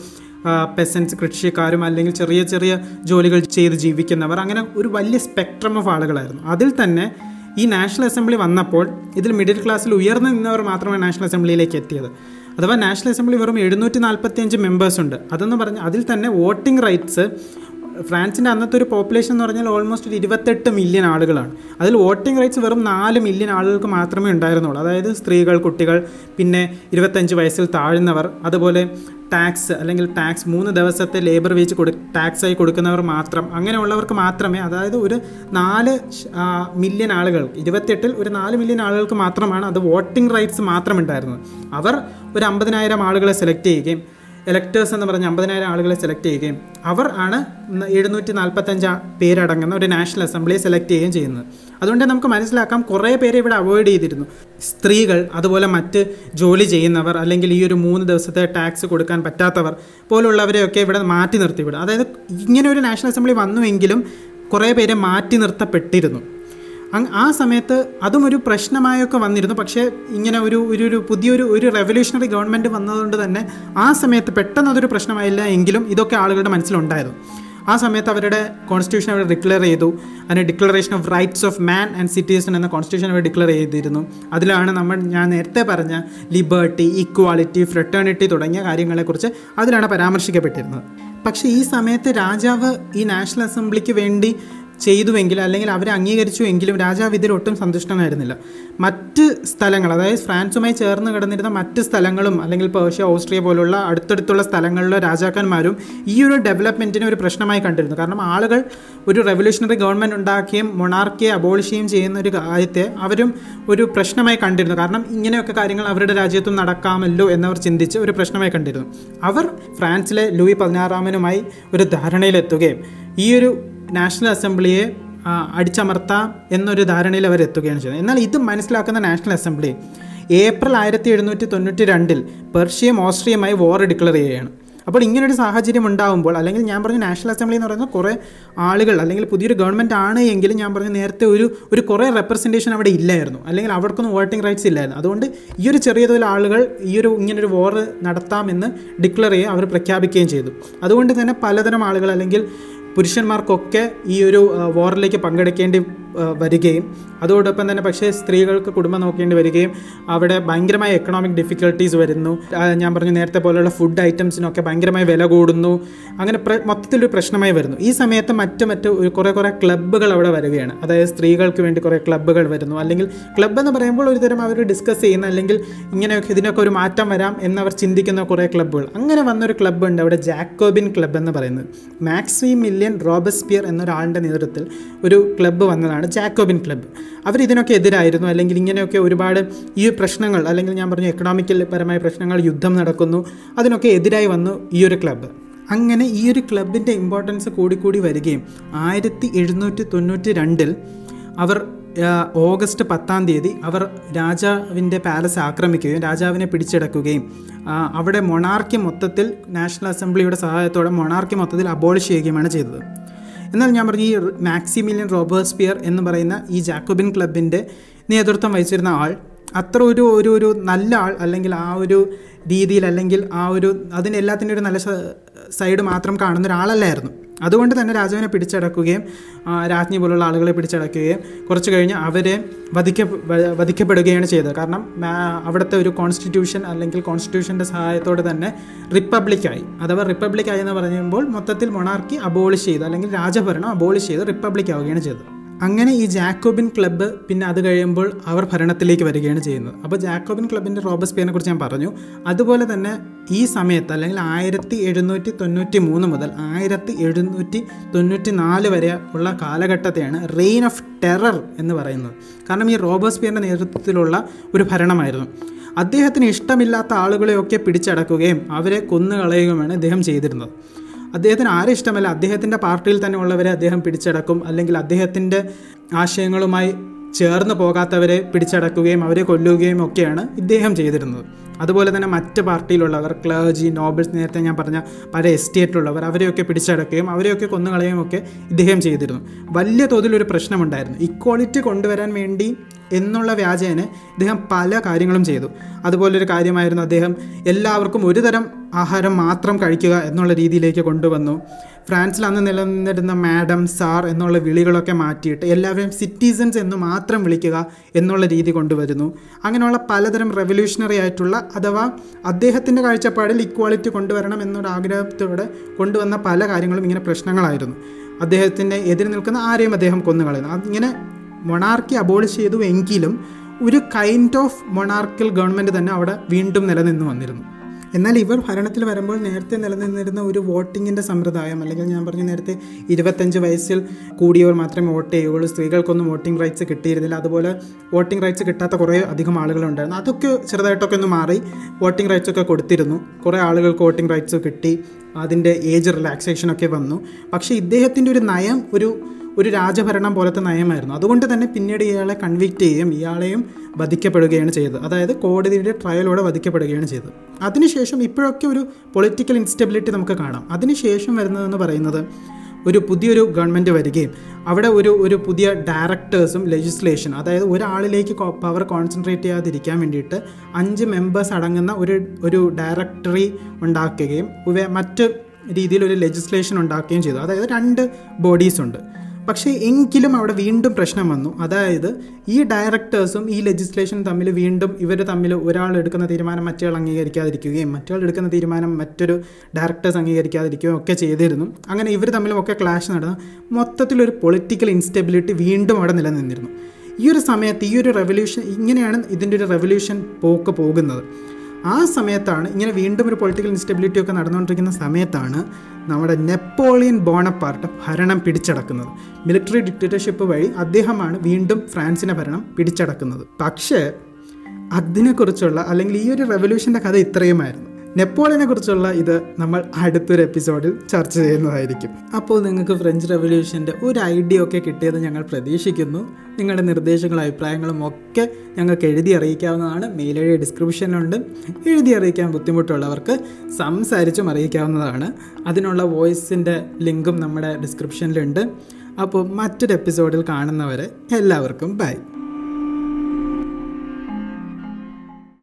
പെസൻസ് കൃഷിക്കാരും അല്ലെങ്കിൽ ചെറിയ ചെറിയ ജോലികൾ ചെയ്ത് ജീവിക്കുന്നവർ അങ്ങനെ ഒരു വലിയ സ്പെക്ട്രം ഓഫ് ആളുകളായിരുന്നു. അതിൽ തന്നെ ഈ നാഷണൽ അസംബ്ലി വന്നപ്പോൾ ഇതിൽ മിഡിൽ ക്ലാസ്സിൽ ഉയർന്നു നിന്നവർ മാത്രമേ നാഷണൽ അസംബ്ലിയിലേക്ക് എത്തിയത്. അഥവാ നാഷണൽ അസംബ്ലി വെറും എഴുന്നൂറ്റി നാൽപ്പത്തി അഞ്ച് മെമ്പേഴ്സ് ഉണ്ട്. അതെന്ന് പറഞ്ഞാൽ അതിൽ തന്നെ വോട്ടിംഗ് റൈറ്റ്സ് ഫ്രാൻസിന്റെ അന്നത്തെ ഒരു പോപ്പുലേഷൻ എന്ന് പറഞ്ഞാൽ ഓൾമോസ്റ്റ് ഒരു ഇരുപത്തെട്ട് മില്യൺ ആളുകളാണ്. അതിൽ വോട്ടിംഗ് റൈറ്റ്സ് വെറും നാല് മില്യൺ ആളുകൾക്ക് മാത്രമേ ഉണ്ടായിരുന്നുള്ളൂ. അതായത് സ്ത്രീകൾ കുട്ടികൾ പിന്നെ ഇരുപത്തഞ്ച് വയസ്സിൽ താഴ്ന്നവർ അതുപോലെ ടാക്സ് അല്ലെങ്കിൽ ടാക്സ് മൂന്ന് ദിവസത്തെ ലേബർ വേജ് കൊടു ടാക്സായി കൊടുക്കുന്നവർ മാത്രം അങ്ങനെയുള്ളവർക്ക് മാത്രമേ അതായത് ഒരു നാല് മില്യൺ ആളുകൾ ഇരുപത്തെട്ടിൽ ഒരു നാല് മില്യൺ ആളുകൾക്ക് മാത്രമാണ് അത് വോട്ടിംഗ് റൈറ്റ്സ് മാത്രമുണ്ടായിരുന്നത് അവർ ഒരു അമ്പതിനായിരം ആളുകളെ സെലക്ട് ചെയ്യുകയും എലക്ടേഴ്സ് എന്ന് പറഞ്ഞ അമ്പതിനായിരം ആളുകളെ സെലക്ട് ചെയ്യുകയും അവർ ആണ് എഴുന്നൂറ്റി നാൽപ്പത്തഞ്ച് പേരടങ്ങുന്ന ഒരു നാഷണൽ അസംബ്ലിയെ സെലക്ട് ചെയ്യുകയും ചെയ്യുന്നത്. അതുകൊണ്ട് നമുക്ക് മനസ്സിലാക്കാം കുറേ പേരെ ഇവിടെ അവോയ്ഡ് ചെയ്തിരുന്നു. സ്ത്രീകൾ അതുപോലെ മറ്റ് ജോലി ചെയ്യുന്നവർ അല്ലെങ്കിൽ ഈ ഒരു മൂന്ന് ദിവസത്തെ ടാക്സ് കൊടുക്കാൻ പറ്റാത്തവർ പോലുള്ളവരെയൊക്കെ ഇവിടെ മാറ്റി നിർത്തി നിർത്തിവിടും. അതായത് ഇങ്ങനെ ഒരു നാഷണൽ അസംബ്ലി വന്നുവെങ്കിലും കുറേ പേരെ മാറ്റി നിർത്തപ്പെട്ടിരുന്നു. ആ സമയത്ത് അതും ഒരു പ്രശ്നമായൊക്കെ വന്നിരുന്നു. പക്ഷേ ഇങ്ങനെ ഒരു ഒരു ഒരു പുതിയൊരു ഒരു റെവല്യൂഷണറി ഗവൺമെന്റ് വന്നതുകൊണ്ട് തന്നെ ആ സമയത്ത് പെട്ടെന്ന് അതൊരു പ്രശ്നമായില്ല എങ്കിലും ഇതൊക്കെ ആളുകളുടെ മനസ്സിലുണ്ടായിരുന്നു ആ സമയത്ത് അവരുടെ കോൺസ്റ്റിറ്റ്യൂഷൻ അവർ ഡിക്ലെയർ ചെയ്തു. അതിന് declaration of rights of man and citizen എന്ന കോൺസ്റ്റിറ്റ്യൂഷൻ അവർ ഡിക്ലെയർ ചെയ്തിരുന്നു. അതിലാണ് നമ്മൾ ഞാൻ നേരത്തെ പറഞ്ഞ ലിബർട്ടി ഇക്വാലിറ്റി ഫ്രട്ടേണിറ്റി തുടങ്ങിയ കാര്യങ്ങളെക്കുറിച്ച് അതിലാണ് പരാമർശിക്കപ്പെട്ടിരുന്നത്. പക്ഷേ ഈ സമയത്ത് രാജാവ് ഈ നാഷണൽ അസംബ്ലിക്ക് വേണ്ടി ചെയ്തുവെങ്കിൽ അല്ലെങ്കിൽ അവരെ അംഗീകരിച്ചുവെങ്കിലും രാജാവ് ഇതിൽ ഒട്ടും സന്തുഷ്ടനായിരുന്നില്ല. മറ്റ് സ്ഥലങ്ങൾ അതായത് ഫ്രാൻസുമായി ചേർന്ന് കിടന്നിരുന്ന മറ്റ് സ്ഥലങ്ങളും അല്ലെങ്കിൽ പേർഷ്യ ഓസ്ട്രിയ പോലുള്ള അടുത്തടുത്തുള്ള സ്ഥലങ്ങളിലെ രാജാക്കന്മാരും ഈ ഒരു ഡെവലപ്മെന്റിനെ ഒരു പ്രശ്നമായി കണ്ടിരുന്നു. കാരണം ആളുകൾ ഒരു റെവല്യൂഷണറി ഗവൺമെന്റ് ഉണ്ടാക്കുകയും മൊണാർക്കിയെ അബോളിഷ് ചെയ്യുകയും ചെയ്യുന്ന ഒരു കാര്യത്തെ അവരും ഒരു പ്രശ്നമായി കണ്ടിരുന്നു. കാരണം ഇങ്ങനെയൊക്കെ കാര്യങ്ങൾ അവരുടെ രാജ്യത്തും നടക്കാമല്ലോ എന്നവർ ചിന്തിച്ച് ഒരു പ്രശ്നമായി കണ്ടിരുന്നു. അവർ ഫ്രാൻസിലെ ലൂയി പതിനാറാമനുമായി ഒരു ധാരണയിലെത്തുകയും ഈ ഒരു നാഷണൽ അസംബ്ലിയെ അടിച്ചമർത്താം എന്നൊരു ധാരണയിൽ അവർ എത്തുകയാണ് ചെയ്യുന്നത്. എന്നാൽ ഇത് മനസ്സിലാക്കുന്ന നാഷണൽ അസംബ്ലി ഏപ്രിൽ ആയിരത്തി എഴുന്നൂറ്റി തൊണ്ണൂറ്റി രണ്ടിൽ പെർഷ്യയും ഓസ്ട്രിയയുമായി വോർ ഡിക്ലെയർ ചെയ്യുകയാണ്. അപ്പോൾ ഇങ്ങനൊരു സാഹചര്യം ഉണ്ടാകുമ്പോൾ അല്ലെങ്കിൽ ഞാൻ പറഞ്ഞ നാഷണൽ അസംബ്ലി എന്ന് പറയുന്നത് കുറേ ആളുകൾ അല്ലെങ്കിൽ പുതിയൊരു ഗവൺമെന്റ് ആണ് എങ്കിലും ഞാൻ പറഞ്ഞ നേരത്തെ ഒരു ഒരു കുറേ റെപ്രസെന്റേഷൻ അവിടെ ഇല്ലായിരുന്നു. അല്ലെങ്കിൽ അവർക്കൊന്നും വോട്ടിംഗ് റൈറ്റ്സ് ഇല്ലായിരുന്നു. അതുകൊണ്ട് ഈ ഒരു ചെറിയ തോതിൽ ആളുകൾ ഈ ഒരു ഇങ്ങനൊരു വോർ നടത്താമെന്ന് ഡിക്ലെയർ ചെയ്യുകയും അവർ പ്രഖ്യാപിക്കുകയും ചെയ്തു. അതുകൊണ്ട് തന്നെ പലതരം ആളുകൾ അല്ലെങ്കിൽ പുരുഷന്മാർക്കൊക്കെ ഈ ഒരു വാറിലേക്ക് പങ്കെടുക്കേണ്ടി വരികയും അതോടൊപ്പം തന്നെ പക്ഷേ സ്ത്രീകൾക്ക് കുടുംബം നോക്കേണ്ടി വരികയും അവിടെ ഭയങ്കരമായ എക്കണോമിക് ഡിഫിക്കൽട്ടീസ് വരുന്നു. ഞാൻ പറഞ്ഞു നേരത്തെ പോലെയുള്ള ഫുഡ് ഐറ്റംസിനൊക്കെ ഭയങ്കരമായി വില കൂടുന്നു. അങ്ങനെ പ്ര മൊത്തത്തിലൊരു പ്രശ്നമായി വരുന്നു. ഈ സമയത്ത് മറ്റു മറ്റ് കുറേ കുറേ ക്ലബ്ബുകൾ അവിടെ വരികയാണ്. അതായത് സ്ത്രീകൾക്ക് വേണ്ടി കുറേ ക്ലബ്ബുകൾ വരുന്നു. അല്ലെങ്കിൽ ക്ലബ്ബ് എന്ന് പറയുമ്പോൾ ഒരു തരം അവർ ഡിസ്കസ് ചെയ്യുന്ന അല്ലെങ്കിൽ ഇങ്ങനെയൊക്കെ ഇതിനൊക്കെ ഒരു മാറ്റം വരാം എന്നവർ ചിന്തിക്കുന്ന കുറേ ക്ലബ്ബുകൾ അങ്ങനെ വന്നൊരു ക്ലബ്ബ് ഉണ്ട് അവിടെ ജാക്കോബിൻ ക്ലബ്ബ് എന്ന് പറയുന്നത്. മാക്സി മില്യൻ റോബസ്പിയർ എന്നൊരാളുടെ നേതൃത്വത്തിൽ ഒരു ക്ലബ്ബ് വന്നതാണ്. ജാക്കോബിൻ ക്ലബ്ബ് അവർ ഇതിനൊക്കെ എതിരായിരുന്നു. അല്ലെങ്കിൽ ഇങ്ങനെയൊക്കെ ഒരുപാട് ഈ പ്രശ്നങ്ങൾ അല്ലെങ്കിൽ ഞാൻ പറഞ്ഞു എക്കണോമിക്കൽ പരമായ പ്രശ്നങ്ങൾ യുദ്ധം നടക്കുന്നു. അതിനൊക്കെ എതിരായി വന്നു ഈ ഒരു ക്ലബ്ബ് അങ്ങനെ ഈ ഒരു ക്ലബിന്റെ ഇമ്പോർട്ടൻസ് കൂടിക്കൂടി വരികയും ആയിരത്തി എഴുന്നൂറ്റി തൊണ്ണൂറ്റി രണ്ടിൽ അവർ ഓഗസ്റ്റ് പത്താം തീയതി അവർ രാജാവിന്റെ പാലസ് ആക്രമിക്കുകയും രാജാവിനെ പിടിച്ചെടുക്കുകയും അവിടെ മൊണാർക്കി മൊത്തത്തിൽ നാഷണൽ അസംബ്ലിയുടെ സഹായത്തോടെ മൊണാർക്കി മൊത്തത്തിൽ അബോളിഷ് ചെയ്യുകയുമാണ് ചെയ്തത്. എന്നാൽ ഞാൻ പറഞ്ഞു ഈ മാക്സിമിലിയൻ റോബേഴ്സ്പിയർ എന്ന് പറയുന്ന ഈ ജാക്കോബിൻ ക്ലബിന്റെ നേതൃത്വം വഹിച്ചിരുന്ന ആൾ അത്ര ഒരു ഒരു ഒരു നല്ല ആൾ അല്ലെങ്കിൽ ആ ഒരു രീതിയിൽ അല്ലെങ്കിൽ ആ ഒരു അതിനെല്ലാത്തിന്റെ ഒരു നല്ല സൈഡ് മാത്രം കാണുന്ന ഒരാളല്ലായിരുന്നു. അതുകൊണ്ട് തന്നെ രാജാവിനെ പിടിച്ചടക്കുകയും രാജ്ഞി പോലുള്ള ആളുകളെ പിടിച്ചടക്കുകയും കുറച്ച് കഴിഞ്ഞ് അവരെ വധിക്ക വധിക്കപ്പെടുകയാണ് ചെയ്തത്. കാരണം അവിടുത്തെ ഒരു കോൺസ്റ്റിറ്റ്യൂഷൻ അല്ലെങ്കിൽ കോൺസ്റ്റിറ്റ്യൂഷന്റെ സഹായത്തോടെ തന്നെ റിപ്പബ്ലിക്കായി അഥവാ റിപ്പബ്ലിക്കായി എന്ന് പറയുമ്പോൾ മൊത്തത്തിൽ മൊണാർക്കി അബോളിഷ് ചെയ്തു. അല്ലെങ്കിൽ രാജഭരണം അബോളിഷ് ചെയ്ത് റിപ്പബ്ലിക് ആവുകയാണ് ചെയ്തത്. അങ്ങനെ ഈ ജാക്കോബിൻ ക്ലബ്ബ് പിന്നെ അത് കഴിയുമ്പോൾ അവർ ഭരണത്തിലേക്ക് വരികയാണ് ചെയ്യുന്നത്. അപ്പോൾ ജാക്കോബിൻ ക്ലബിന്റെ റോബസ്പിയറിനെ കുറിച്ച് ഞാൻ പറഞ്ഞു. അതുപോലെ തന്നെ ഈ സമയത്ത് അല്ലെങ്കിൽ ആയിരത്തി എഴുന്നൂറ്റി തൊണ്ണൂറ്റി മൂന്ന് മുതൽ ആയിരത്തി എഴുന്നൂറ്റി തൊണ്ണൂറ്റി നാല് വരെ ഉള്ള കാലഘട്ടത്തെയാണ് റെയിൻ ഓഫ് ടെറർ എന്ന് പറയുന്നത്. കാരണം ഈ റോബസ്പിയറിന്റെ നേതൃത്വത്തിലുള്ള ഒരു ഭരണമായിരുന്നു. അദ്ദേഹത്തിന് ഇഷ്ടമില്ലാത്ത ആളുകളെയൊക്കെ പിടിച്ചടക്കുകയും അവരെ കൊന്നുകളയുകയുമാണ് അദ്ദേഹം ചെയ്തിരുന്നത്. അദ്ദേഹത്തിന് ആരെ ഇഷ്ടമല്ല? അദ്ദേഹത്തിന്റെ പാർട്ടിയിൽ തന്നെ ഉള്ളവരെ അദ്ദേഹം പിടിച്ചടക്കും. അല്ലെങ്കിൽ അദ്ദേഹത്തിന്റെ ആശയങ്ങളുമായി ചേർന്ന് പോകാത്തവരെ പിടിച്ചടക്കുകയും അവരെ കൊല്ലുകയും ഒക്കെയാണ് ഇദ്ദേഹം ചെയ്തിരുന്നത്. അതുപോലെ തന്നെ മറ്റ് പാർട്ടിയിലുള്ളവർ ക്ലർജി നോബൽസ് നേരത്തെ ഞാൻ പറഞ്ഞ പല എസ്റ്റേറ്റിലുള്ളവർ അവരെയൊക്കെ പിടിച്ചടക്കുകയും അവരെയൊക്കെ കൊന്നുകളയുകയും ഒക്കെ ഇദ്ദേഹം ചെയ്തിരുന്നു. വലിയ തോതിലൊരു പ്രശ്നമുണ്ടായിരുന്നു. ഇക്വാളിറ്റി കൊണ്ടുവരാൻ വേണ്ടി എന്നുള്ള വ്യാജേന ഇദ്ദേഹം പല കാര്യങ്ങളും ചെയ്തു. അതുപോലൊരു കാര്യമായിരുന്നു അദ്ദേഹം എല്ലാവർക്കും ഒരുതരം ആഹാരം മാത്രം കഴിക്കുക എന്നുള്ള രീതിയിലേക്ക് കൊണ്ടുവന്നു. ഫ്രാൻസിൽ അന്ന് നിലനിന്നിരുന്ന മാഡം സാർ എന്നുള്ള വിളികളൊക്കെ മാറ്റിയിട്ട് എല്ലാവരും സിറ്റിസൺസ് എന്ന് മാത്രം വിളിക്കുക എന്നുള്ള രീതി കൊണ്ടുവരുന്നു. അങ്ങനെയുള്ള പലതരം റെവല്യൂഷണറി ആയിട്ടുള്ള അഥവാ അദ്ദേഹത്തിന്റെ കാഴ്ചപ്പാടിൽ ഇക്വാളിറ്റി കൊണ്ടുവരണം എന്നൊരു ആഗ്രഹത്തോടെ കൊണ്ടുവന്ന പല കാര്യങ്ങളും ഇങ്ങനെ പ്രശ്നങ്ങളായിരുന്നു. അദ്ദേഹത്തിന്റെ എതിരെ നിൽക്കുന്ന ആരെയും അദ്ദേഹം കൊന്നുകളയുന്നു. അങ്ങനെ മൊണാർക്കി അബോളിഷ് ചെയ്തു എങ്കിലും ഒരു കൈൻഡ് ഓഫ് മൊണാർക്കിൽ ഗവൺമെന്റ് തന്നെ അവിടെ വീണ്ടും നിലനിന്ന് വന്നിരുന്നു. എന്നാൽ ഇവർ ഭരണത്തിൽ വരുമ്പോൾ നേരത്തെ നിലനിന്നിരുന്ന ഒരു വോട്ടിങ്ങിന്റെ സമ്പ്രദായം അല്ലെങ്കിൽ ഞാൻ പറഞ്ഞ നേരത്തെ ഇരുപത്തഞ്ച് വയസ്സിൽ കൂടിയവർ മാത്രമേ വോട്ട് ചെയ്യുകയുള്ളൂ. സ്ത്രീകൾക്കൊന്നും വോട്ടിംഗ് റൈറ്റ്സ് കിട്ടിയിരുന്നില്ല. അതുപോലെ വോട്ടിംഗ് റൈറ്റ്സ് കിട്ടാത്ത കുറേ അധികം ആളുകളുണ്ടായിരുന്നു. അതൊക്കെ ചെറുതായിട്ടൊക്കെ ഒന്ന് മാറി വോട്ടിംഗ് റൈറ്റ്സ് ഒക്കെ കൊടുത്തിരുന്നു. കുറേ ആളുകൾക്ക് വോട്ടിംഗ് റൈറ്റ്സ് കിട്ടി. അതിന്റെ ഏജ് റിലാക്സേഷനൊക്കെ വന്നു. പക്ഷേ ഇദ്ദേഹത്തിന്റെ ഒരു നയം ഒരു ഒരു രാജഭരണം പോലത്തെ നയമായിരുന്നു. അതുകൊണ്ട് തന്നെ പിന്നീട് ഇയാളെ കൺവിക്റ്റ് ചെയ്യുകയും ഇയാളെയും വധിക്കപ്പെടുകയാണ് ചെയ്തത്. അതായത് കോടതിയുടെ ട്രയലോടെ വധിക്കപ്പെടുകയാണ് ചെയ്തത്. അതിനുശേഷം ഇപ്പോഴൊക്കെ ഒരു പൊളിറ്റിക്കൽ ഇൻസ്റ്റബിലിറ്റി നമുക്ക് കാണാം. അതിനുശേഷം വരുന്നതെന്ന് പറയുന്നത് ഒരു പുതിയൊരു ഗവൺമെന്റ് വരികയും അവിടെ ഒരു ഒരു പുതിയ ഡയറക്ടേഴ്സും ലെജിസ്ലേഷൻ അതായത് ഒരാളിലേക്ക് പവർ കോൺസെൻട്രേറ്റ് ചെയ്യാതിരിക്കാൻ വേണ്ടിയിട്ട് അഞ്ച് മെമ്പേഴ്സ് അടങ്ങുന്ന ഒരു ഒരു ഡയറക്ടറി ഉണ്ടാക്കുകയും മറ്റ് രീതിയിൽ ഒരു ലെജിസ്ലേഷൻ ഉണ്ടാക്കുകയും ചെയ്തു. അതായത് രണ്ട് ബോഡീസ് ഉണ്ട്. പക്ഷേ എങ്കിലും അവിടെ വീണ്ടും പ്രശ്നം വന്നു. അതായത് ഈ ഡയറക്ടേഴ്സും ഈ ലെജിസ്ലേഷൻ തമ്മിൽ വീണ്ടും ഇവർ തമ്മിൽ ഒരാൾ എടുക്കുന്ന തീരുമാനം മറ്റേയാൾ അംഗീകരിക്കാതിരിക്കുകയും മറ്റേയാൾ എടുക്കുന്ന തീരുമാനം മറ്റൊരു ഡയറക്ടേഴ്സ് അംഗീകരിക്കാതിരിക്കുകയും ഒക്കെ ചെയ്തിരുന്നു. അങ്ങനെ ഇവർ തമ്മിലും ഒക്കെ ക്ലാഷ് നടന്നു. മൊത്തത്തിലൊരു പൊളിറ്റിക്കൽ ഇൻസ്റ്റെബിലിറ്റി വീണ്ടും അവിടെ നിലനിന്നിരുന്നു. ഈ ഒരു സമയത്ത് ഈ ഒരു റെവല്യൂഷൻ ഇങ്ങനെയാണ് ഇതിന്റെ ഒരു റെവല്യൂഷൻ പോക്ക് പോകുന്നത്. ആ സമയത്താണ് ഇങ്ങനെ വീണ്ടും ഒരു പൊളിറ്റിക്കൽ ഇൻസ്റ്റെബിലിറ്റി ഒക്കെ നടന്നുകൊണ്ടിരിക്കുന്ന സമയത്താണ് നമ്മുടെ നെപ്പോളിയൻ ബോണപ്പാർട്ട് ഭരണം പിടിച്ചടക്കുന്നത്. മിലിറ്ററി ഡിക്റ്റേറ്റർഷിപ്പ് വഴി അദ്ദേഹമാണ് വീണ്ടും ഫ്രാൻസിനെ ഭരണം പിടിച്ചടക്കുന്നത്. പക്ഷേ അതിനെക്കുറിച്ചുള്ള അല്ലെങ്കിൽ ഈ ഒരു റെവല്യൂഷന്റെ കഥ ഇത്രയുമായിരുന്നു. നെപ്പോളിയനെ കുറിച്ചുള്ള ഇത് നമ്മൾ അടുത്തൊരു എപ്പിസോഡിൽ ചർച്ച ചെയ്യുന്നതായിരിക്കും. അപ്പോൾ നിങ്ങൾക്ക് ഫ്രഞ്ച് റെവല്യൂഷന്റെ ഒരു ഐഡിയ ഒക്കെ കിട്ടിയത് ഞങ്ങൾ പ്രതീക്ഷിക്കുന്നു. നിങ്ങളുടെ നിർദ്ദേശങ്ങളും അഭിപ്രായങ്ങളും ഒക്കെ ഞങ്ങൾക്ക് എഴുതി അറിയിക്കാവുന്നതാണ്. മെയിൽ ഡിസ്ക്രിപ്ഷനിലുണ്ട് എഴുതി അറിയിക്കാൻ ബുദ്ധിമുട്ടുള്ളവർക്ക് സംസാരിച്ചും അറിയിക്കാവുന്നതാണ്. അതിനുള്ള വോയിസിന്റെ ലിങ്കും നമ്മുടെ ഡിസ്ക്രിപ്ഷനിലുണ്ട് അപ്പോൾ മറ്റൊരു എപ്പിസോഡിൽ കാണുന്നവരെ എല്ലാവർക്കും ബൈ